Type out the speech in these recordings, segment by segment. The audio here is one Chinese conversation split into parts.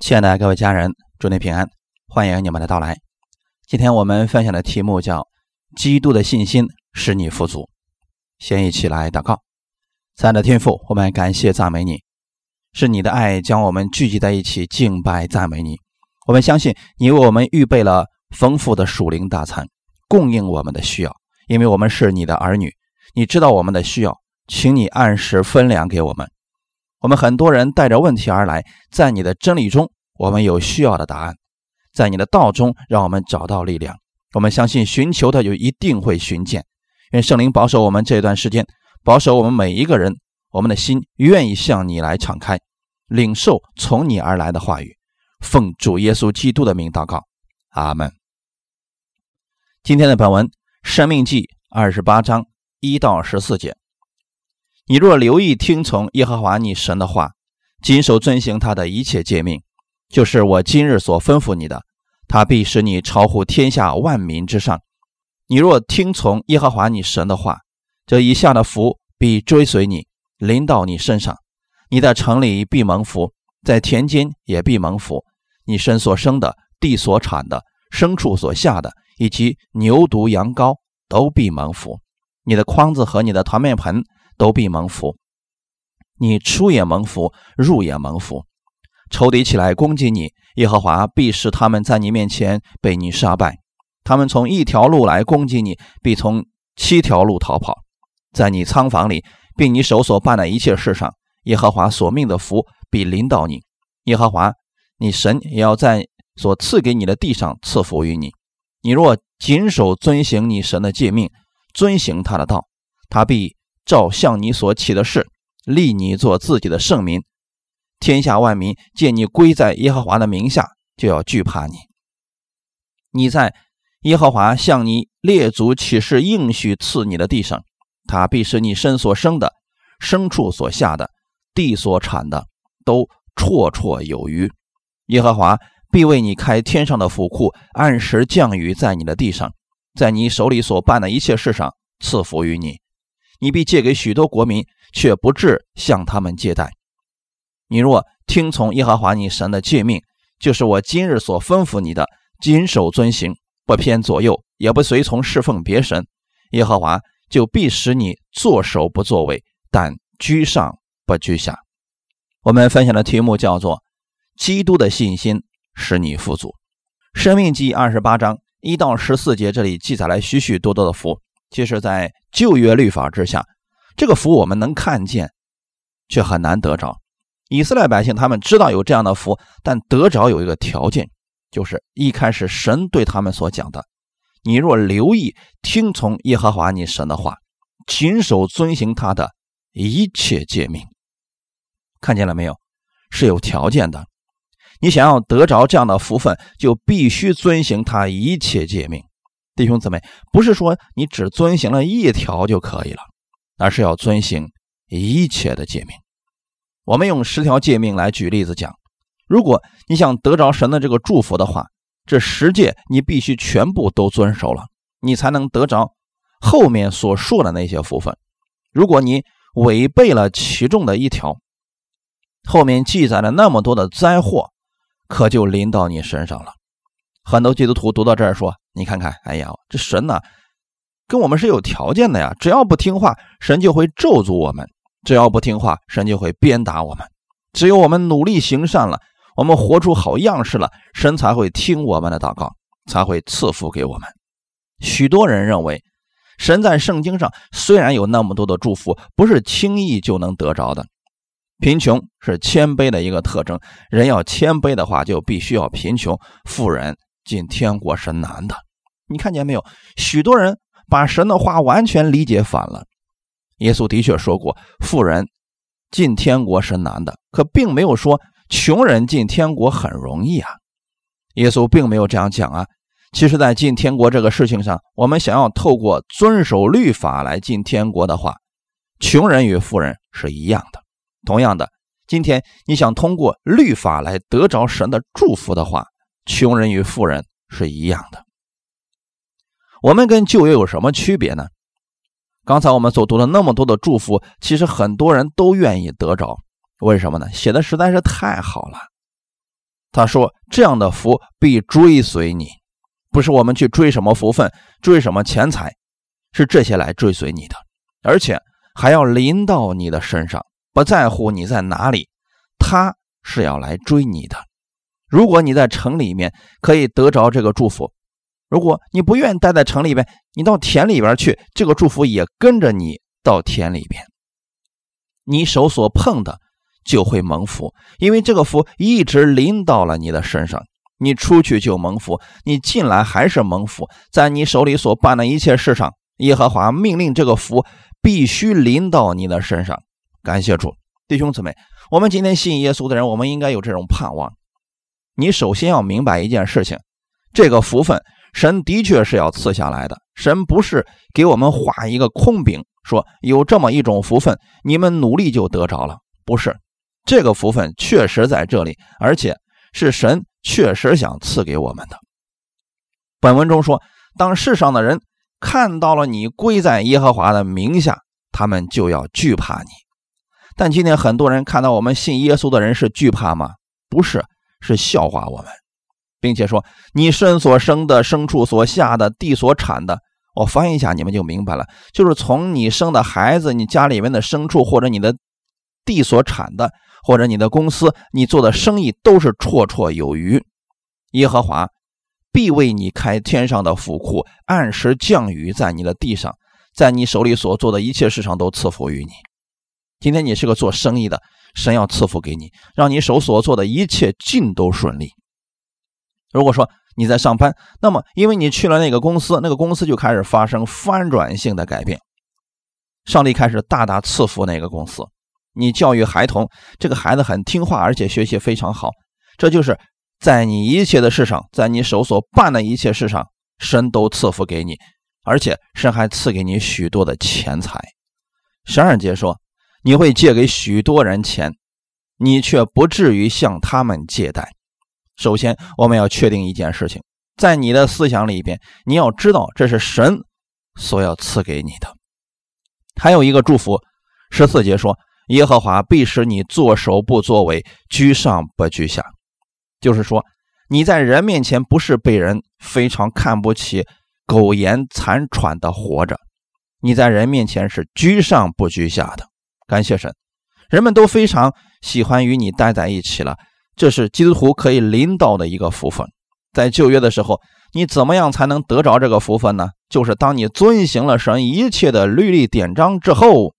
亲爱的各位家人，祝您平安，欢迎你们的到来。今天我们分享的题目叫“基督的信心使你富足”。先一起来祷告。亲爱的天父，我们感谢赞美你，是你的爱将我们聚集在一起敬拜赞美你。我们相信你为我们预备了丰富的属灵大餐，供应我们的需要，因为我们是你的儿女，你知道我们的需要，请你按时分粮给我们。我们很多人带着问题而来，在你的真理中，我们有需要的答案；在你的道中，让我们找到力量。我们相信寻求的就一定会寻见。愿圣灵保守我们这段时间，保守我们每一个人，我们的心愿意向你来敞开，领受从你而来的话语。奉主耶稣基督的名祷告，阿门。今天的本文《生命记》二十八章一到十四节。你若留意听从耶和华你神的话，谨守遵行他的一切诫命，就是我今日所吩咐你的，他必使你超乎天下万民之上。你若听从耶和华你神的话，这以下的福必追随你，临到你身上。你在城里必蒙福，在田间也必蒙福。你身所生的、地所产的、牲畜所下的，以及牛犊羊羔都必蒙福。你的筐子和你的团面盆。都必蒙福，你出也蒙福，入也蒙福。仇敌起来攻击你，耶和华必使他们在你面前被你杀败。他们从一条路来攻击你，必从七条路逃跑。在你仓房里，并你手所办的一切事上，耶和华所命的福必临到你。耶和华，你神也要在所赐给你的地上赐福于你。你若谨守遵行你神的诫命，遵行他的道，他必。照向你所起的事，立你做自己的圣民，天下万民见你归在耶和华的名下，就要惧怕你。你在耶和华向你列祖起誓应许赐你的地上，他必使你身所生的、牲畜所下的、地所产的都绰绰有余。耶和华必为你开天上的府库，按时降雨在你的地上，在你手里所办的一切事上赐福于你。你必借给许多国民，却不至向他们借贷。你若听从耶和华你神的诫命，就是我今日所吩咐你的，谨守遵行，不偏左右，也不随从侍奉别神，耶和华就必使你作首不作尾，但居上不居下。我们分享的题目叫做“基督的信心使你富足”。生命记二十八章一到十四节，这里记载了许许多多的福。其实，在旧约律法之下，这个福我们能看见，却很难得着。以色列百姓他们知道有这样的福，但得着有一个条件，就是一开始神对他们所讲的：“你若留意听从耶和华你神的话，谨守遵行他的一切诫命。”看见了没有？是有条件的。你想要得着这样的福分，就必须遵行他一切诫命。弟兄姊妹，不是说你只遵行了一条就可以了，而是要遵行一切的诫命。我们用十条诫命来举例子讲，如果你想得着神的这个祝福的话，这十诫你必须全部都遵守了，你才能得着后面所说的那些福分。如果你违背了其中的一条，后面记载了那么多的灾祸，可就临到你身上了。很多基督徒读到这儿说：“你看看，哎呀，这神呢，跟我们是有条件的呀。只要不听话，神就会咒诅我们；只要不听话，神就会鞭打我们。只有我们努力行善了，我们活出好样式了，神才会听我们的祷告，才会赐福给我们。”许多人认为，神在圣经上虽然有那么多的祝福，不是轻易就能得着的。贫穷是谦卑的一个特征，人要谦卑的话，就必须要贫穷。富人。进天国是难的，你看见没有？许多人把神的话完全理解反了。耶稣的确说过，富人进天国是难的，可并没有说穷人进天国很容易啊。耶稣并没有这样讲啊。其实，在进天国这个事情上，我们想要透过遵守律法来进天国的话，穷人与富人是一样的。同样的，今天你想通过律法来得着神的祝福的话，穷人与富人是一样的。我们跟旧约有什么区别呢？刚才我们所读的那么多的祝福，其实很多人都愿意得着。为什么呢？写的实在是太好了，他说：“这样的福必追随你，不是我们去追什么福分，追什么钱财，是这些来追随你的，而且还要临到你的身上，不在乎你在哪里，他是要来追你的。如果你在城里面可以得着这个祝福，如果你不愿待在城里边，你到田里边去，这个祝福也跟着你到田里边，你手所碰的。”就会蒙福，因为这个福一直临到了你的身上。你出去就蒙福，你进来还是蒙福。在你手里所办的一切事上，耶和华命令这个福必须临到你的身上。感谢主，弟兄姊妹，我们今天信耶稣的人，我们应该有这种盼望。你首先要明白一件事情：这个福分，神的确是要赐下来的。神不是给我们画一个空饼，说有这么一种福分，你们努力就得着了，不是。这个福分确实在这里，而且是神确实想赐给我们的。本文中说，当世上的人看到了你归在耶和华的名下，他们就要惧怕你。但今天很多人看到我们信耶稣的人是惧怕吗？不是，是笑话我们，并且说你身所生的牲畜所下的地所产的，我翻译一下，你们就明白了，就是从你生的孩子，你家里面的牲畜或者你的地所产的。或者你的公司，你做的生意都是绰绰有余，耶和华必为你开天上的府库，按时降雨在你的地上，在你手里所做的一切事上都赐福于你。今天你是个做生意的，神要赐福给你，让你手所做的一切尽都顺利。如果说你在上班，那么因为你去了那个公司，那个公司就开始发生翻转性的改变，上帝开始大大赐福那个公司。你教育孩童，这个孩子很听话，而且学习非常好。这就是在你一切的事上，在你手所办的一切事上，神都赐福给你，而且神还赐给你许多的钱财。十二节说，你会借给许多人钱，你却不至于向他们借贷。首先，我们要确定一件事情，在你的思想里边，你要知道这是神所要赐给你的。还有一个祝福，十四节说。耶和华必使你作首不作尾，居上不居下。就是说，你在人面前不是被人非常看不起、苟延残喘的活着，你在人面前是居上不居下的。感谢神，人们都非常喜欢与你待在一起了。这是基督徒可以领导的一个福分。在旧约的时候，你怎么样才能得着这个福分呢？就是当你遵行了神一切的律例典章之后。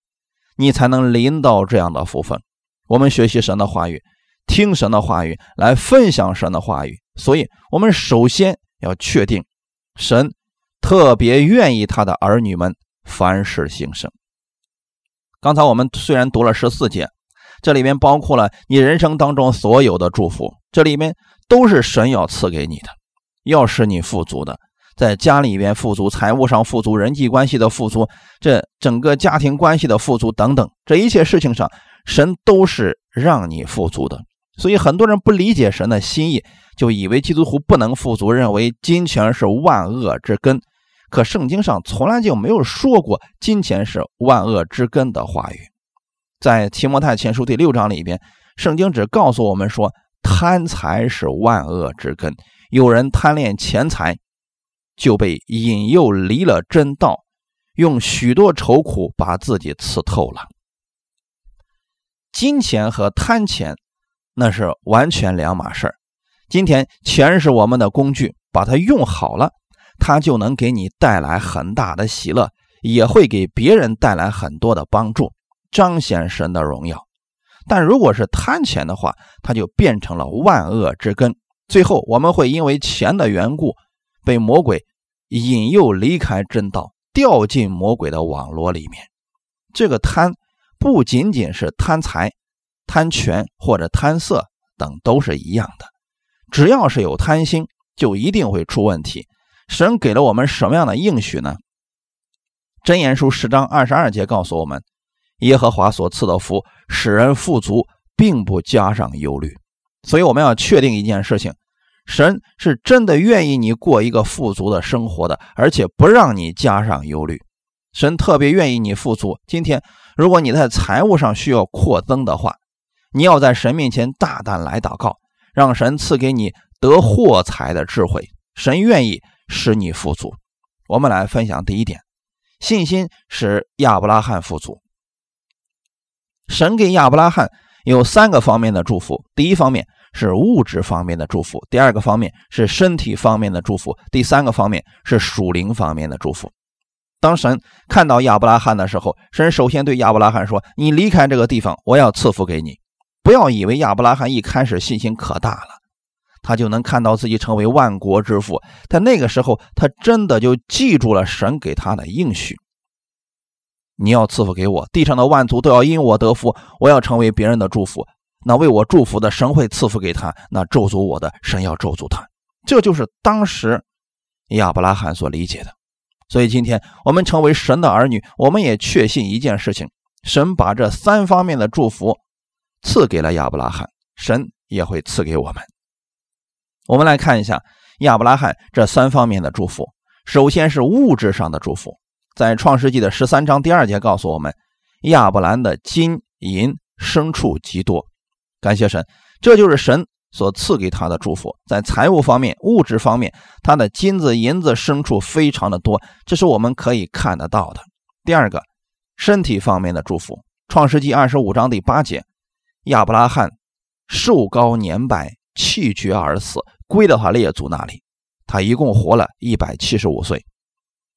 你才能领到这样的福分。我们学习神的话语，听神的话语，来分享神的话语。所以，我们首先要确定，神特别愿意他的儿女们凡事兴盛。刚才我们虽然读了十四节，这里面包括了你人生当中所有的祝福，这里面都是神要赐给你的，要使你富足的。在家里边富足，财务上富足，人际关系的富足，这整个家庭关系的富足等等，这一切事情上，神都是让你富足的。所以很多人不理解神的心意，就以为基督徒不能富足，认为金钱是万恶之根。可圣经上从来就没有说过金钱是万恶之根的话语。在提摩太前书第六章里边，圣经只告诉我们说，贪财是万恶之根，有人贪恋钱财。就被引诱离了真道，用许多愁苦把自己刺透了。金钱和贪钱那是完全两码事儿。今天钱是我们的工具，把它用好了，他就能给你带来很大的喜乐，也会给别人带来很多的帮助，彰显神的荣耀。但如果是贪钱的话，它就变成了万恶之根，最后我们会因为钱的缘故被魔鬼。引诱离开正道，掉进魔鬼的网络里面。这个贪不仅仅是贪财、贪权或者贪色等，都是一样的。只要是有贪心，就一定会出问题。神给了我们什么样的应许呢？箴言书十章二十二节告诉我们：耶和华所赐的福，使人富足，并不加上忧虑。所以我们要确定一件事情。神是真的愿意你过一个富足的生活的，而且不让你加上忧虑。神特别愿意你富足。今天，如果你在财务上需要扩增的话，你要在神面前大胆来祷告，让神赐给你得货财的智慧。神愿意使你富足。我们来分享第一点：信心使亚伯拉罕富足。神给亚伯拉罕有三个方面的祝福。第一方面是物质方面的祝福，第二个方面是身体方面的祝福，第三个方面是属灵方面的祝福。当神看到亚伯拉罕的时候，神首先对亚伯拉罕说：“你离开这个地方，我要赐福给你。”不要以为亚伯拉罕一开始信心可大了，他就能看到自己成为万国之父。但那个时候，他真的就记住了神给他的应许。你要赐福给我，地上的万族都要因我得福，我要成为别人的祝福。那为我祝福的神会赐福给他，那咒诅我的神要咒诅他。这就是当时亚伯拉罕所理解的。所以今天我们成为神的儿女，我们也确信一件事情：神把这三方面的祝福赐给了亚伯拉罕，神也会赐给我们。我们来看一下亚伯拉罕这三方面的祝福。首先是物质上的祝福。在创世纪的十三章第二节告诉我们，亚伯兰的金银牲畜极多，感谢神，这就是神所赐给他的祝福。在财务方面、物质方面，他的金子、银子、牲畜非常的多，这是我们可以看得到的。第二个，身体方面的祝福。创世纪二十五章第八节，亚伯拉罕寿高年百，气绝而死，归到他列祖那里。他一共活了一百七十五岁。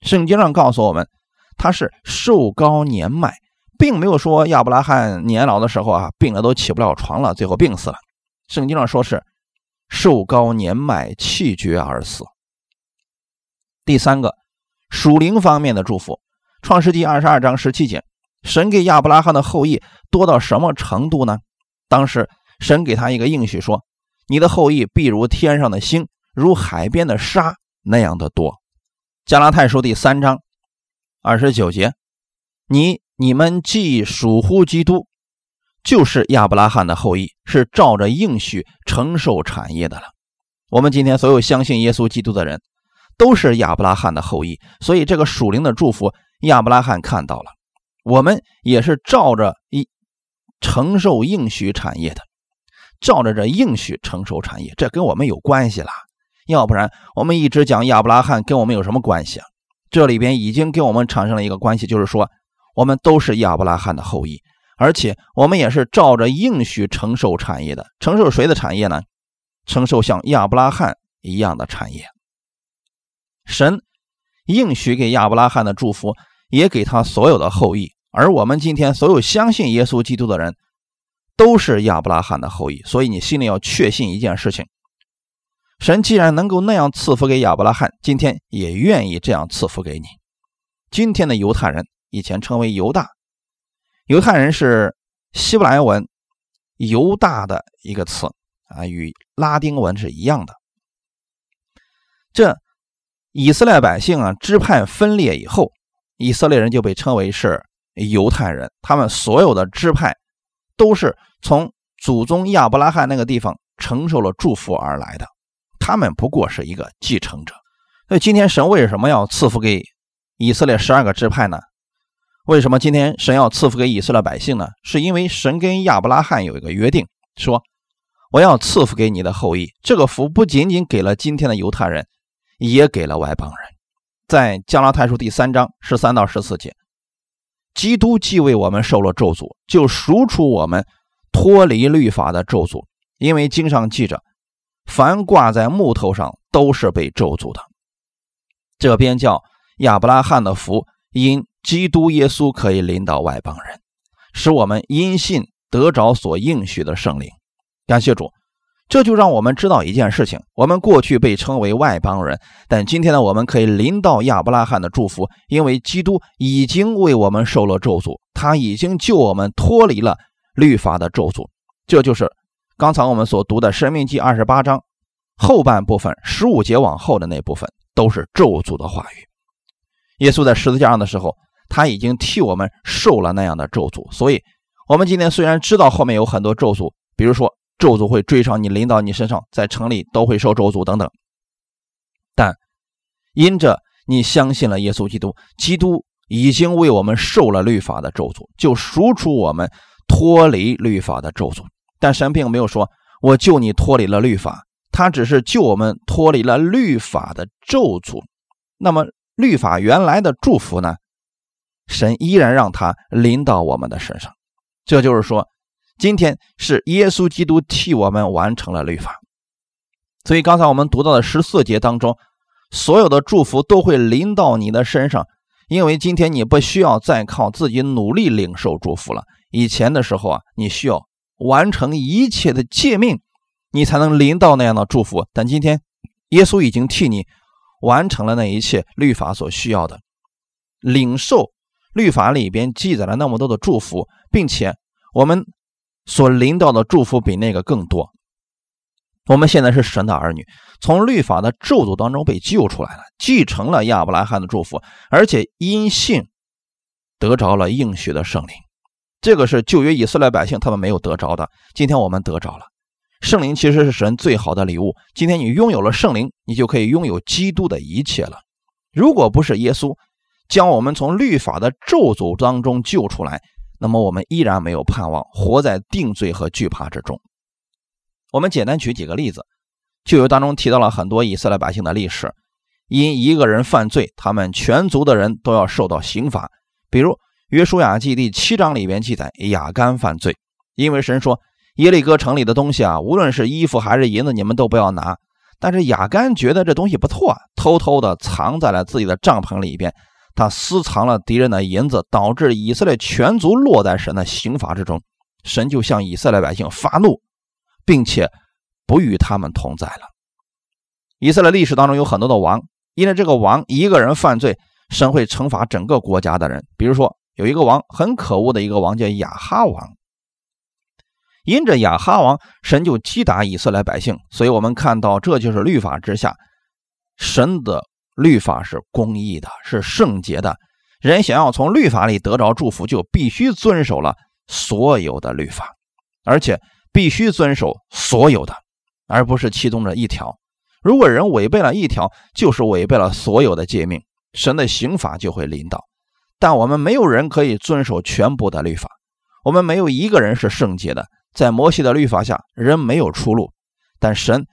圣经上告诉我们，他是寿高年迈，并没有说亚伯拉罕年老的时候啊，病了都起不了床了，最后病死了。圣经上说是寿高年迈，气绝而死。第三个属灵方面的祝福，创世纪二十二章十七节，神给亚伯拉罕的后裔多到什么程度呢？当时神给他一个应许说：“你的后裔必如天上的星，如海边的沙那样的多。”加拉太书第三章二十九节，你你们既属乎基督，就是亚伯拉罕的后裔，是照着应许承受产业的了。我们今天所有相信耶稣基督的人，都是亚伯拉罕的后裔，所以这个属灵的祝福，亚伯拉罕看到了，我们也是照着一承受应许产业的，照着这应许承受产业，这跟我们有关系了。要不然，我们一直讲亚伯拉罕跟我们有什么关系啊？这里边已经跟我们产生了一个关系，就是说我们都是亚伯拉罕的后裔，而且我们也是照着应许承受产业的。承受谁的产业呢？承受像亚伯拉罕一样的产业。神应许给亚伯拉罕的祝福，也给他所有的后裔。而我们今天所有相信耶稣基督的人，都是亚伯拉罕的后裔。所以你心里要确信一件事情。神既然能够那样赐福给亚伯拉罕，今天也愿意这样赐福给你。今天的犹太人以前称为犹大，犹太人是希伯来文“犹大”的一个词啊，与拉丁文是一样的。这以色列百姓啊，支派分裂以后，以色列人就被称为是犹太人。他们所有的支派都是从祖宗亚伯拉罕那个地方承受了祝福而来的。他们不过是一个继承者，所以今天神为什么要赐福给以色列十二个支派呢？为什么今天神要赐福给以色列百姓呢？是因为神跟亚伯拉罕有一个约定，说我要赐福给你的后裔。这个福不仅仅给了今天的犹太人，也给了外邦人。在加拉太书第三章十三到十四节，基督既为我们受了咒诅，就赎出我们脱离律法的咒诅，因为经上记着。凡挂在木头上都是被咒诅的。这边叫亚伯拉罕的福，因基督耶稣可以临到外邦人，使我们因信得着所应许的圣灵。感谢主，这就让我们知道一件事情：我们过去被称为外邦人，但今天呢，我们可以临到亚伯拉罕的祝福，因为基督已经为我们受了咒诅，他已经救我们脱离了律法的咒诅。这就是。刚才我们所读的《生命记》二十八章后半部分十五节往后的那部分都是咒诅的话语。耶稣在十字架上的时候，他已经替我们受了那样的咒诅。所以，我们今天虽然知道后面有很多咒诅，比如说咒诅会追上你、临到你身上，在城里都会受咒诅等等，但因着你相信了耶稣基督，基督已经为我们受了律法的咒诅，就赎出我们脱离律法的咒诅。但神并没有说我救你脱离了律法，他只是救我们脱离了律法的咒诅。那么律法原来的祝福呢？神依然让他临到我们的身上。这就是说，今天是耶稣基督替我们完成了律法。所以刚才我们读到的十四节当中，所有的祝福都会临到你的身上，因为今天你不需要再靠自己努力领受祝福了。以前的时候啊，你需要完成一切的诫命，你才能临到那样的祝福。但今天，耶稣已经替你完成了那一切律法所需要的，领受律法里边记载了那么多的祝福，并且我们所临到的祝福比那个更多。我们现在是神的儿女，从律法的咒诅当中被救出来了，继承了亚伯拉罕的祝福，而且因信得着了应许的圣灵。这个是旧约以色列百姓他们没有得着的，今天我们得着了。圣灵其实是神最好的礼物。今天你拥有了圣灵，你就可以拥有基督的一切了。如果不是耶稣将我们从律法的咒诅当中救出来，那么我们依然没有盼望，活在定罪和惧怕之中。我们简单举几个例子，旧约当中提到了很多以色列百姓的历史，因一个人犯罪，他们全族的人都要受到刑罚。比如约书亚记第七章里边记载，亚干犯罪，因为神说耶利哥城里的东西啊，无论是衣服还是银子，你们都不要拿。但是亚干觉得这东西不错，偷偷的藏在了自己的帐篷里边，他私藏了敌人的银子，导致以色列全族落在神的刑罚之中。神就向以色列百姓发怒。并且不与他们同在了。以色列历史当中有很多的王，因为这个王一个人犯罪，神会惩罚整个国家的人。比如说，有一个王很可恶的一个王叫亚哈王，因着亚哈王，神就击打以色列百姓。所以我们看到，这就是律法之下，神的律法是公义的，是圣洁的。人想要从律法里得着祝福，就必须遵守了所有的律法，而且。必须遵守所有的，而不是其中的一条。如果人违背了一条，就是违背了所有的诫命，神的刑罚就会临到。但我们没有人可以遵守全部的律法，我们没有一个人是圣洁的。在摩西的律法下，人没有出路。但神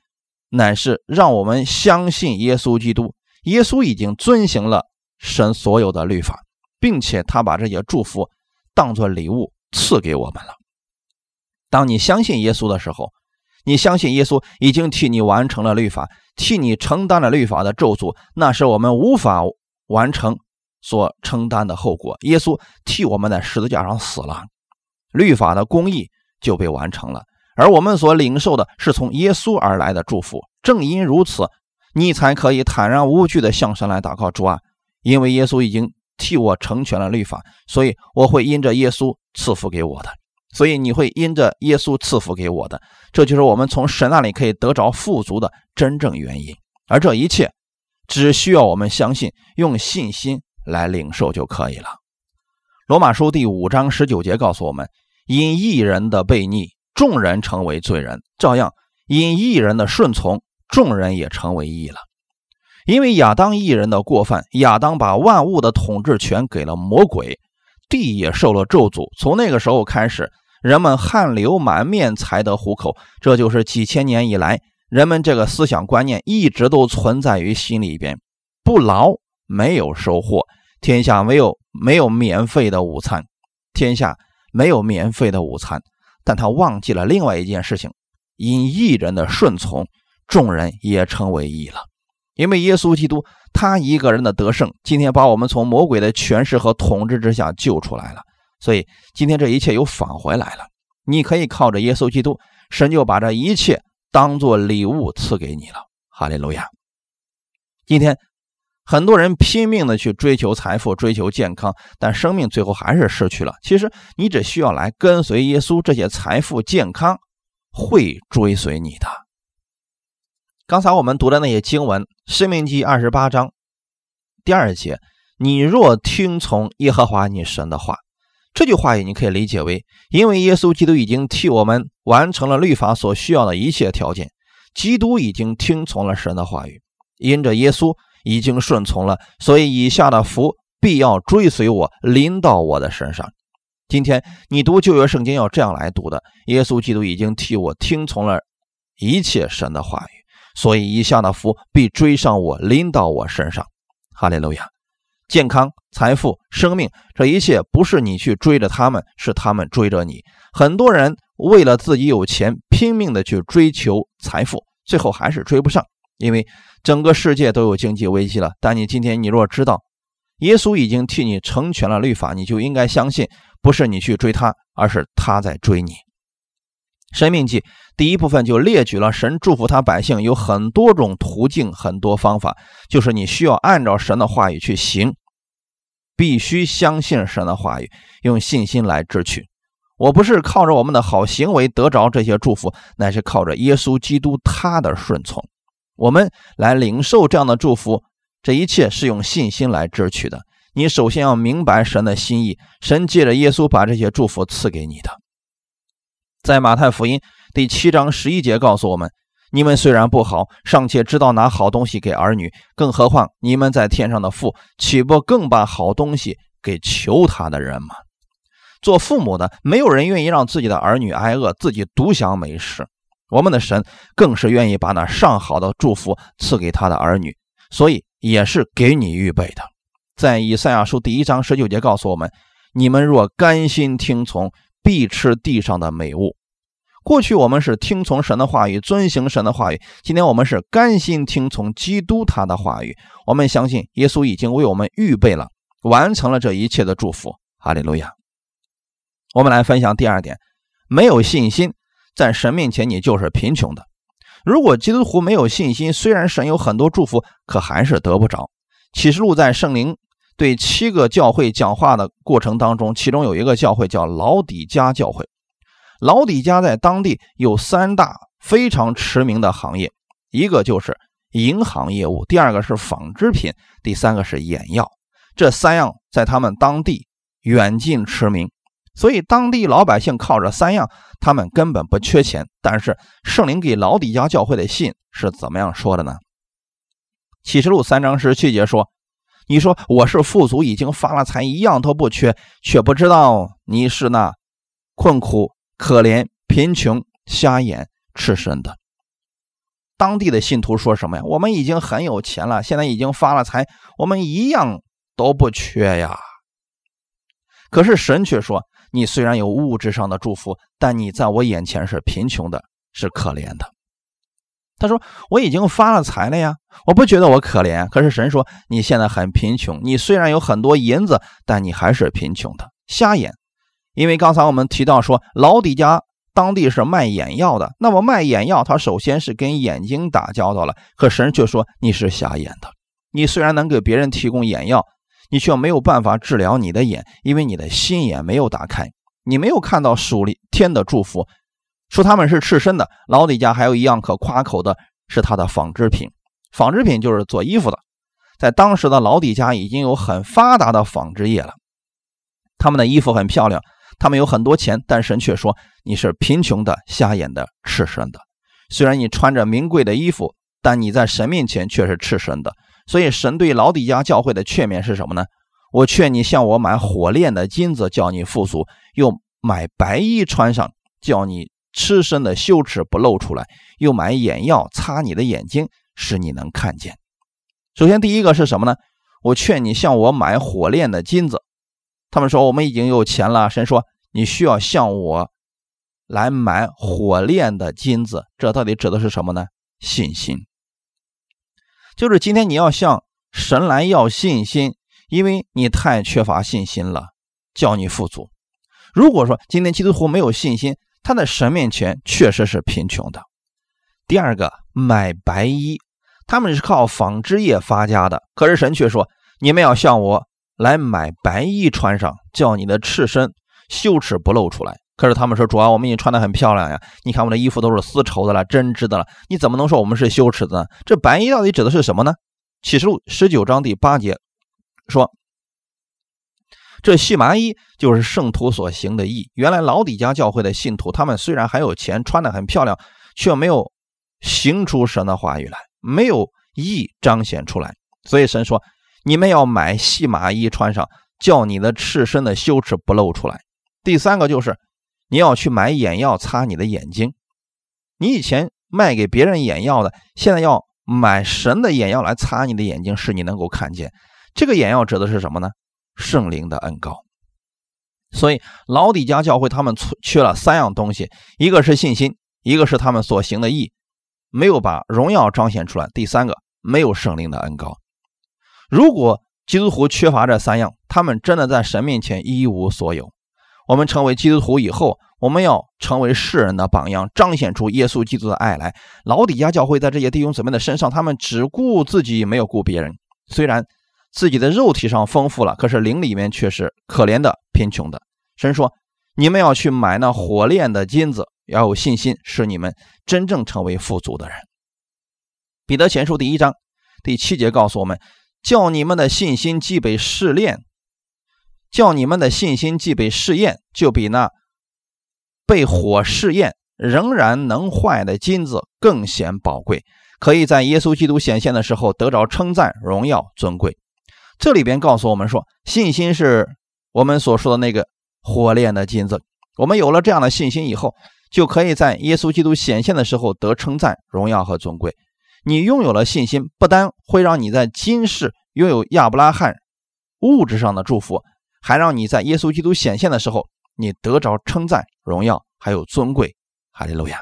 乃是让我们相信耶稣基督，耶稣已经遵行了神所有的律法，并且他把这些祝福当作礼物赐给我们了。当你相信耶稣的时候，你相信耶稣已经替你完成了律法，替你承担了律法的咒诅，那是我们无法完成所承担的后果。耶稣替我们在十字架上死了，律法的公义就被完成了，而我们所领受的是从耶稣而来的祝福。正因如此，你才可以坦然无惧地向神来祷告主啊，因为耶稣已经替我成全了律法，所以我会因着耶稣赐福给我的。所以你会因着耶稣赐福给我的，这就是我们从神那里可以得着富足的真正原因。而这一切，只需要我们相信，用信心来领受就可以了。罗马书第五章十九节告诉我们：因一人的悖逆，众人成为罪人；照样，因一人的顺从，众人也成为义了。因为亚当一人的过犯，亚当把万物的统治权给了魔鬼。地也受了咒诅。从那个时候开始，人们汗流满面才得糊口。这就是几千年以来，人们这个思想观念一直都存在于心里边：不劳没有收获，天下没有没有免费的午餐，天下没有免费的午餐。但他忘记了另外一件事情：因一人的顺从，众人也成为义了。因为耶稣基督。他一个人的得胜，今天把我们从魔鬼的权势和统治之下救出来了，所以今天这一切又返回来了。你可以靠着耶稣基督，神就把这一切当做礼物赐给你了。哈利路亚！今天很多人拼命的去追求财富、追求健康，但生命最后还是失去了。其实你只需要来跟随耶稣，这些财富、健康会追随你的。刚才我们读的那些经文，《生命记》二十八章第二节：“你若听从耶和华你神的话。”这句话也你可以理解为，因为耶稣基督已经替我们完成了律法所需要的一切条件，基督已经听从了神的话语，因着耶稣已经顺从了，所以以下的福必要追随我，临到我的身上。今天你读旧约圣经要这样来读的：耶稣基督已经替我听从了一切神的话语，所以以下的福必追上我，临到我身上。哈利路亚！健康、财富、生命，这一切不是你去追着他们，是他们追着你。很多人为了自己有钱，拼命的去追求财富，最后还是追不上，因为整个世界都有经济危机了。但你今天，你若知道耶稣已经替你成全了律法，你就应该相信，不是你去追他，而是他在追你。生命记第一部分就列举了神祝福他百姓有很多种途径、很多方法，就是你需要按照神的话语去行。必须相信神的话语，用信心来支取。我不是靠着我们的好行为得着这些祝福，乃是靠着耶稣基督他的顺从，我们来领受这样的祝福。这一切是用信心来支取的。你首先要明白神的心意，神借着耶稣把这些祝福赐给你的。在马太福音第七章十一节告诉我们。你们虽然不好，尚且知道拿好东西给儿女，更何况你们在天上的父，岂不更把好东西给求他的人吗？做父母的，没有人愿意让自己的儿女挨饿，自己独享美食。我们的神更是愿意把那上好的祝福赐给他的儿女，所以也是给你预备的。在以赛亚书第一章十九节告诉我们：你们若甘心听从，必吃地上的美物。过去我们是听从神的话语，遵行神的话语。今天我们是甘心听从基督他的话语。我们相信耶稣已经为我们预备了，完成了这一切的祝福。哈利路亚。我们来分享第二点：没有信心，在神面前你就是贫穷的。如果基督徒没有信心，虽然神有很多祝福，可还是得不着。启示录在圣灵对七个教会讲话的过程当中，其中有一个教会叫老底加教会。老底家在当地有三大非常驰名的行业，一个就是银行业务，第二个是纺织品，第三个是眼药。这三样在他们当地远近驰名，所以当地老百姓靠着三样，他们根本不缺钱。但是圣灵给老底家教会的信是怎么样说的呢？启示录三章十七节说：“你说我是富足，已经发了财，一样都不缺，却不知道你是那困苦。”可怜、贫穷、瞎眼、赤身的当地的信徒说什么呀？我们已经很有钱了，现在已经发了财，我们一样都不缺呀。可是神却说：“你虽然有物质上的祝福，但你在我眼前是贫穷的，是可怜的。”他说：“我已经发了财了呀，我不觉得我可怜。可是神说，你现在很贫穷，你虽然有很多银子，但你还是贫穷的，瞎眼。”因为刚才我们提到说，老底家当地是卖眼药的，那么卖眼药，他首先是跟眼睛打交道了。可神却说你是瞎眼的，你虽然能给别人提供眼药，你却没有办法治疗你的眼，因为你的心眼没有打开，你没有看到属天的祝福。说他们是赤身的，老底家还有一样可夸口的是他的纺织品，纺织品就是做衣服的，在当时的老底家已经有很发达的纺织业了，他们的衣服很漂亮。他们有很多钱，但神却说你是贫穷的、瞎眼的、赤身的。虽然你穿着名贵的衣服，但你在神面前却是赤身的。所以神对老底家教会的劝勉是什么呢？我劝你向我买火炼的金子，叫你富足；又买白衣穿上，叫你赤身的羞耻不露出来；又买眼药擦你的眼睛，使你能看见。首先第一个是什么呢？我劝你向我买火炼的金子。他们说我们已经有钱了。神说你需要向我来买火炼的金子，这到底指的是什么呢？信心，就是今天你要向神来要信心，因为你太缺乏信心了，叫你富足。如果说今天基督徒没有信心，他在神面前确实是贫穷的。第二个买白衣，他们是靠纺织业发家的，可是神却说你们要向我。来买白衣穿上，叫你的赤身羞耻不露出来。可是他们说：“主要我们已经穿的很漂亮呀，你看我的衣服都是丝绸的了，针织的了，你怎么能说我们是羞耻的呢？”这白衣到底指的是什么呢？启示录十九章第八节说：“这细麻衣就是圣徒所行的义。”原来老底家教会的信徒，他们虽然还有钱，穿的很漂亮，却没有行出神的话语来，没有义彰显出来。所以神说。你们要买细麻衣穿上，叫你的赤身的羞耻不露出来。第三个就是你要去买眼药擦你的眼睛。你以前卖给别人眼药的，现在要买神的眼药来擦你的眼睛，使你能够看见。这个眼药指的是什么呢？圣灵的恩膏。所以老底家教会他们缺了三样东西，一个是信心，一个是他们所行的义，没有把荣耀彰显出来。第三个，没有圣灵的恩膏。如果基督徒缺乏这三样，他们真的在神面前一无所有。我们成为基督徒以后，我们要成为世人的榜样，彰显出耶稣基督的爱来。老底家教会在这些弟兄姊妹的身上，他们只顾自己，没有顾别人。虽然自己的肉体上丰富了，可是灵里面却是可怜的、贫穷的。神说：“你们要去买那火炼的金子，要有信心，使你们真正成为富足的人。”彼得前书第一章第七节告诉我们：“叫你们的信心既被试炼，叫你们的信心既被试验，就比那被火试验仍然能坏的金子更显宝贵，可以在耶稣基督显现的时候得着称赞、荣耀、尊贵。”这里边告诉我们说，信心是我们所说的那个火炼的金子。我们有了这样的信心以后，就可以在耶稣基督显现的时候得称赞、荣耀和尊贵。你拥有了信心，不单会让你在今世拥有亚伯拉罕物质上的祝福，还让你在耶稣基督显现的时候，你得着称赞、荣耀还有尊贵。哈利路亚。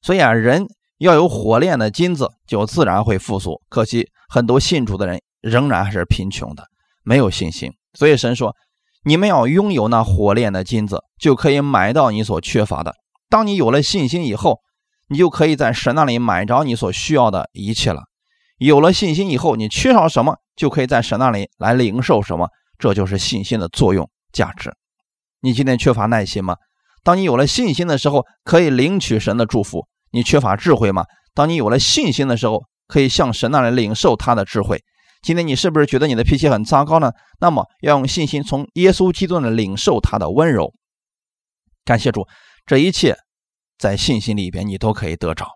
所以啊，人要有火炼的金子，就自然会富足。可惜很多信主的人。仍然还是贫穷的，没有信心。所以神说：“你们要拥有那火炼的金子，就可以买到你所缺乏的。当你有了信心以后，你就可以在神那里买着你所需要的一切了。有了信心以后，你缺少什么，就可以在神那里来领受什么。这就是信心的作用价值。你今天缺乏耐心吗？当你有了信心的时候，可以领取神的祝福。你缺乏智慧吗？当你有了信心的时候，可以向神那里领受他的智慧。”今天你是不是觉得你的脾气很糟糕呢？那么要用信心从耶稣基督的领受他的温柔。感谢主，这一切在信心里边你都可以得着。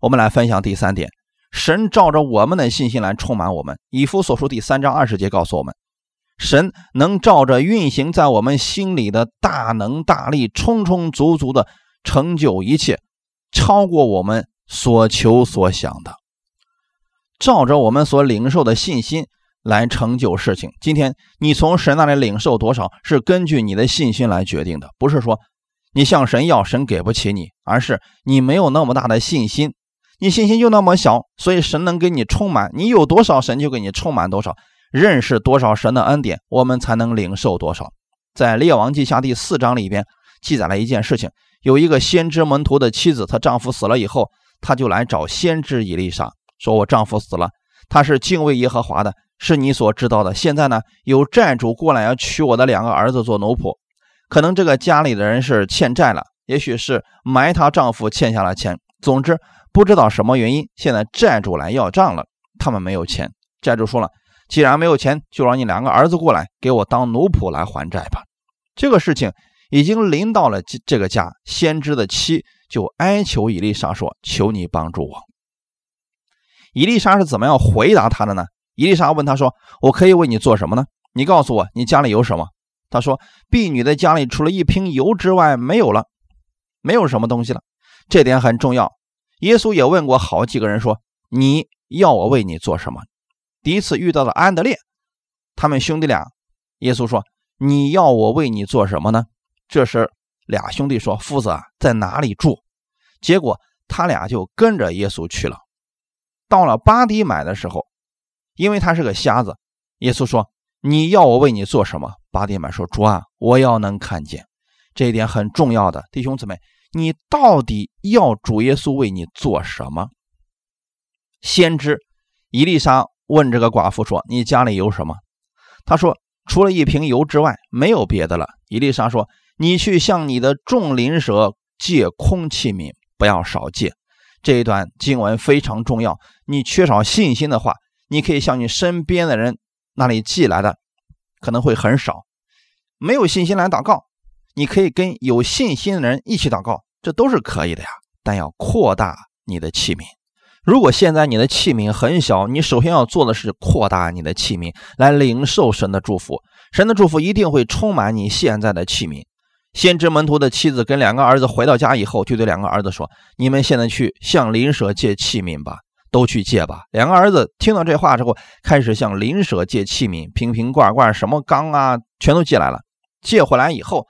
我们来分享第三点：神照着我们的信心来充满我们。以弗所书第三章二十节告诉我们，神能照着运行在我们心里的大能大力，充充足足的成就一切，超过我们所求所想的。照着我们所领受的信心来成就事情。今天你从神那里领受多少，是根据你的信心来决定的。不是说你向神要，神给不起你，而是你没有那么大的信心，你信心就那么小，所以神能给你充满。你有多少，神就给你充满多少。认识多少神的恩典，我们才能领受多少。在列王记下第四章里边记载了一件事情：有一个先知门徒的妻子，她丈夫死了以后，她就来找先知以利沙。说我丈夫死了，他是敬畏耶和华的，是你所知道的。现在呢，有债主过来要娶我的两个儿子做奴仆，可能这个家里的人是欠债了，也许是埋她丈夫欠下了钱。总之，不知道什么原因，现在债主来要账了，他们没有钱。债主说了，既然没有钱，就让你两个儿子过来给我当奴仆来还债吧。这个事情已经临到了这这个家，先知的妻就哀求以利沙说：“求你帮助我。”伊丽莎是怎么样回答他的呢？伊丽莎问他说：“我可以为你做什么呢？你告诉我，你家里有什么？”他说：“婢女的家里除了一瓶油之外，没有了，没有什么东西了。这点很重要。”耶稣也问过好几个人说：“你要我为你做什么？”第一次遇到了安德烈，他们兄弟俩，耶稣说：“你要我为你做什么呢？”这时俩兄弟说：“夫子啊，在哪里住？”结果他俩就跟着耶稣去了。到了巴迪买的时候，因为他是个瞎子，耶稣说：“你要我为你做什么？”巴迪买说：“主啊，我要能看见。”这一点很重要的，弟兄姊妹，你到底要主耶稣为你做什么？先知伊丽莎问这个寡妇说：“你家里有什么？”他说：“除了一瓶油之外，没有别的了。”伊丽莎说：“你去向你的众邻舍借空器皿，不要少借。”这一段经文非常重要。你缺少信心的话，你可以向你身边的人那里寄来的，可能会很少。没有信心来祷告，你可以跟有信心的人一起祷告，这都是可以的呀。但要扩大你的器皿。如果现在你的器皿很小，你首先要做的是扩大你的器皿，来领受神的祝福。神的祝福一定会充满你现在的器皿。先知门徒的妻子跟两个儿子回到家以后，就对两个儿子说：“你们现在去向邻舍借器皿吧，都去借吧。”两个儿子听到这话之后，开始向邻舍借器皿，瓶瓶罐罐、什么缸啊，全都借来了。借回来以后，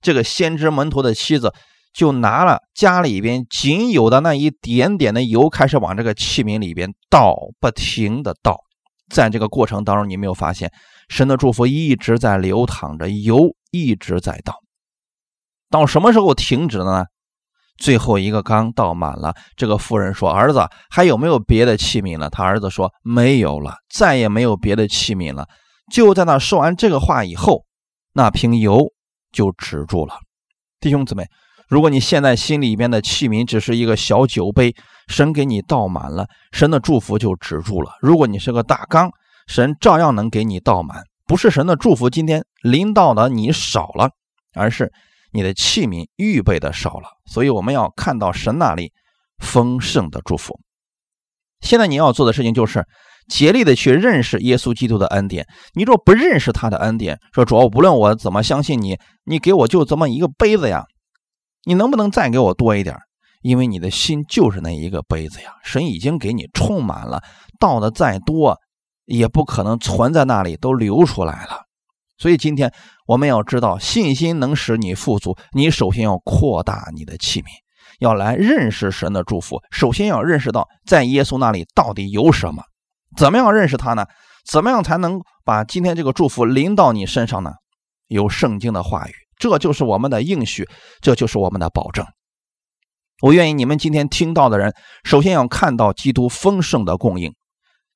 这个先知门徒的妻子就拿了家里边仅有的那一点点的油，开始往这个器皿里边倒，不停的倒。在这个过程当中，你没有发现神的祝福一直在流淌着，油一直在倒。到什么时候停止了呢？最后一个缸倒满了。这个妇人说：“儿子，还有没有别的器皿了？”他儿子说：“没有了，再也没有别的器皿了。”就在那说完这个话以后，那瓶油就止住了。弟兄姊妹，如果你现在心里边的器皿只是一个小酒杯，神给你倒满了，神的祝福就止住了。如果你是个大缸，神照样能给你倒满。不是神的祝福今天临到的你少了，而是。你的器皿预备的少了，所以我们要看到神那里丰盛的祝福。现在你要做的事情就是竭力的去认识耶稣基督的恩典。你若不认识他的恩典，说主要不论我怎么相信你，你给我就这么一个杯子呀，你能不能再给我多一点？因为你的心就是那一个杯子呀，神已经给你充满了，倒的再多也不可能存在那里都流出来了。所以今天我们要知道，信心能使你富足。你首先要扩大你的器皿，要来认识神的祝福。首先要认识到，在耶稣那里到底有什么？怎么样认识他呢？怎么样才能把今天这个祝福临到你身上呢？有圣经的话语，这就是我们的应许，这就是我们的保证。我愿意你们今天听到的人，首先要看到基督丰盛的供应。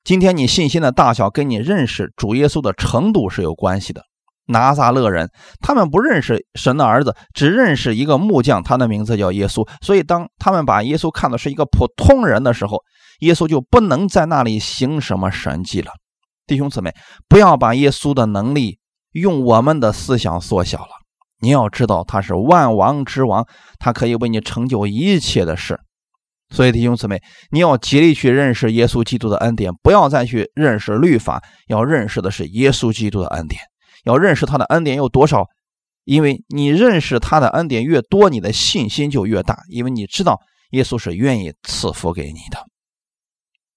今天你信心的大小，跟你认识主耶稣的程度是有关系的。拿撒勒人，他们不认识神的儿子，只认识一个木匠，他的名字叫耶稣。所以，当他们把耶稣看的是一个普通人的时候，耶稣就不能在那里行什么神迹了。弟兄姊妹，不要把耶稣的能力用我们的思想缩小了。你要知道，他是万王之王，他可以为你成就一切的事。所以，弟兄姊妹，你要竭力去认识耶稣基督的恩典，不要再去认识律法，要认识的是耶稣基督的恩典。要认识他的恩典有多少，因为你认识他的恩典越多，你的信心就越大，因为你知道耶稣是愿意赐福给你的。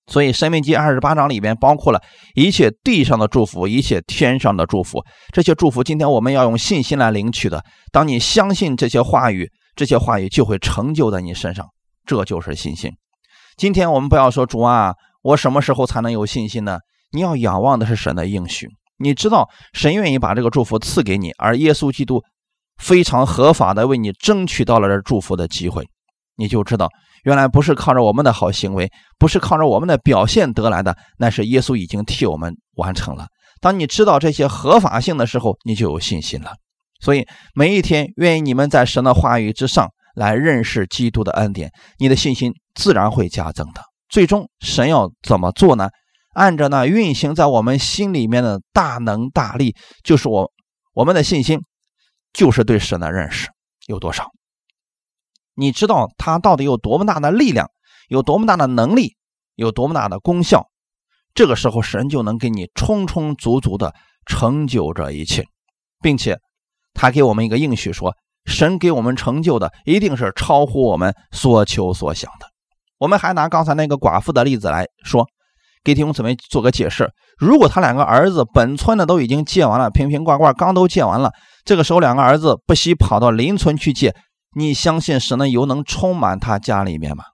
所以《申命记》二十八章里边包括了一切地上的祝福，一切天上的祝福。这些祝福今天我们要用信心来领取的。当你相信这些话语，这些话语就会成就在你身上，这就是信心。今天我们不要说主啊，我什么时候才能有信心呢？你要仰望的是神的应许。你知道神愿意把这个祝福赐给你，而耶稣基督非常合法的为你争取到了这祝福的机会，你就知道原来不是靠着我们的好行为，不是靠着我们的表现得来的，那是耶稣已经替我们完成了。当你知道这些合法性的时候，你就有信心了。所以每一天，愿意你们在神的话语之上来认识基督的恩典，你的信心自然会加增的。最终，神要怎么做呢？按照那运行在我们心里面的大能大力，就是我我们的信心，就是对神的认识有多少？你知道他到底有多么大的力量，有多么大的能力，有多么大的功效？这个时候，神就能给你充充足足的成就这一切，并且他给我们一个应许说，神给我们成就的一定是超乎我们所求所想的。我们还拿刚才那个寡妇的例子来说。给弟兄姊妹做个解释：如果他两个儿子本村的都已经借完了，瓶瓶罐罐刚都借完了，这个时候两个儿子不惜跑到邻村去借，你相信神的油能充满他家里面吗？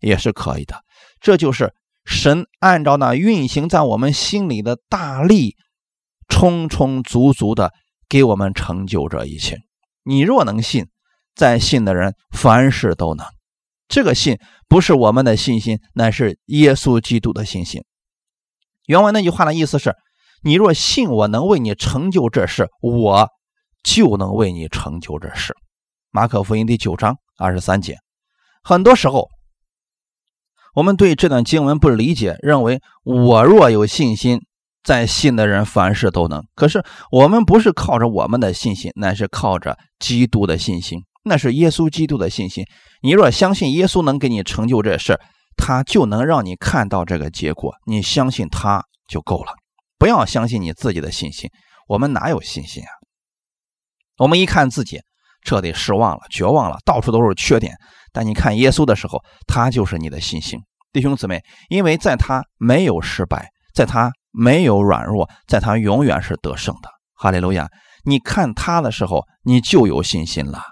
也是可以的。这就是神按照那运行在我们心里的大力，充充足足的给我们成就这一切。你若能信，在信的人凡事都能。这个信不是我们的信心，乃是耶稣基督的信心。原文那句话的意思是：你若信我能为你成就这事，我就能为你成就这事。马可福音第九章二十三节。很多时候，我们对这段经文不理解，认为我若有信心，在信的人凡事都能。可是我们不是靠着我们的信心，乃是靠着基督的信心，那是耶稣基督的信心。你若相信耶稣能给你成就这事。他就能让你看到这个结果，你相信他就够了，不要相信你自己的信心。我们哪有信心啊？我们一看自己，彻底失望了、绝望了，到处都是缺点。但你看耶稣的时候，他就是你的信心，弟兄姊妹，因为在他没有失败，在他没有软弱，在他永远是得胜的。哈利路亚！你看他的时候，你就有信心了。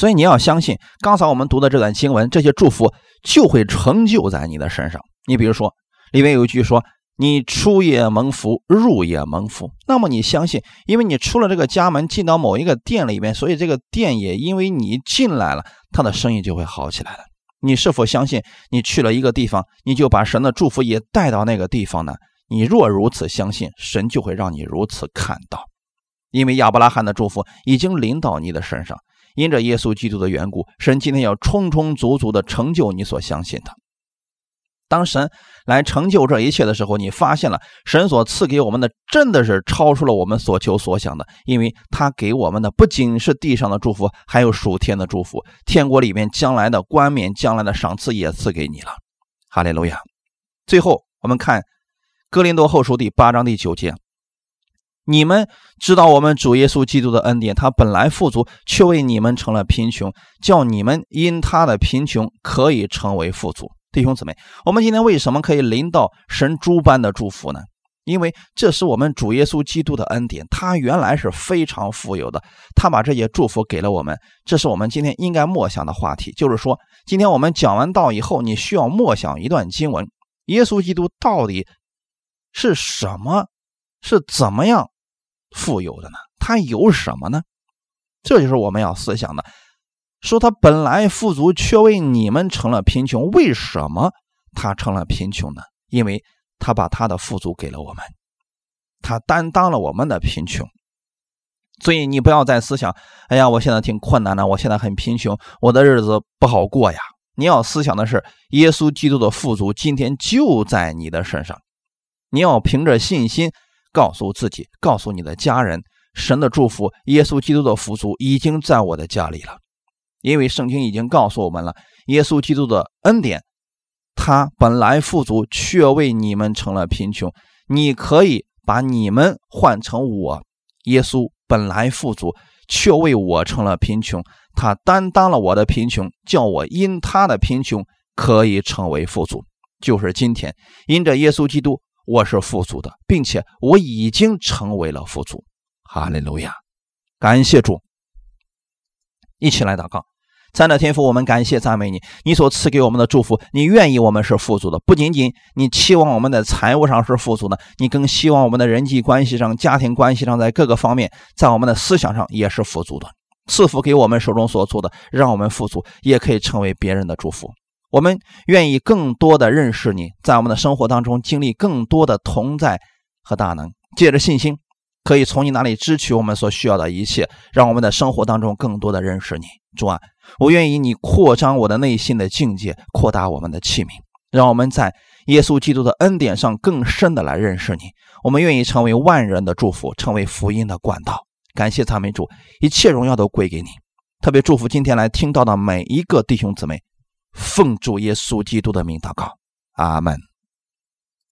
所以你要相信，刚才我们读的这段经文，这些祝福就会成就在你的身上。你比如说，里面有一句说：“你出也蒙福，入也蒙福。”那么你相信，因为你出了这个家门，进到某一个店里面，所以这个店也因为你进来了，他的生意就会好起来了。你是否相信，你去了一个地方，你就把神的祝福也带到那个地方呢？你若如此相信，神就会让你如此看到，因为亚伯拉罕的祝福已经临到你的身上。因着耶稣基督的缘故，神今天要充充足足的成就你所相信的。当神来成就这一切的时候，你发现了神所赐给我们的真的是超出了我们所求所想的，因为他给我们的不仅是地上的祝福，还有属天的祝福。天国里面将来的冠冕、将来的赏赐也赐给你了。哈利路亚！最后，我们看哥林多后书第八章第九节。你们知道我们主耶稣基督的恩典，他本来富足，却为你们成了贫穷，叫你们因他的贫穷可以成为富足。弟兄姊妹，我们今天为什么可以领到神诸般的祝福呢？因为这是我们主耶稣基督的恩典，他原来是非常富有的，他把这些祝福给了我们。这是我们今天应该默想的话题，就是说，今天我们讲完道以后，你需要默想一段经文：耶稣基督到底是什么？是怎么样？富有的呢？他有什么呢？这就是我们要思想的。说他本来富足，却为你们成了贫穷。为什么他成了贫穷呢？因为他把他的富足给了我们，他担当了我们的贫穷。所以你不要再思想：哎呀，我现在挺困难的，我现在很贫穷，我的日子不好过呀。你要思想的是，耶稣基督的富足今天就在你的身上。你要凭着信心。告诉自己，告诉你的家人，神的祝福，耶稣基督的福足已经在我的家里了。因为圣经已经告诉我们了，耶稣基督的恩典，他本来富足，却为你们成了贫穷。你可以把你们换成我，耶稣本来富足，却为我成了贫穷。他担当了我的贫穷，叫我因他的贫穷可以成为富足。就是今天，因着耶稣基督。我是富足的，并且我已经成为了富足。哈利路亚，感谢主！一起来祷告，三的天父，我们感谢赞美你，你所赐给我们的祝福，你愿意我们是富足的。不仅仅你期望我们的财务上是富足的，你更希望我们的人际关系上、家庭关系上，在各个方面，在我们的思想上也是富足的。赐福给我们手中所做的，让我们富足，也可以成为别人的祝福。我们愿意更多的认识你，在我们的生活当中经历更多的同在和大能，借着信心，可以从你那里支取我们所需要的一切，让我们的生活当中更多的认识你。主啊，我愿意你扩张我的内心的境界，扩大我们的器皿，让我们在耶稣基督的恩典上更深的来认识你。我们愿意成为万人的祝福，成为福音的管道。感谢赞美主，一切荣耀都归给你。特别祝福今天来听到的每一个弟兄姊妹。奉主耶稣基督的名祷告，阿门。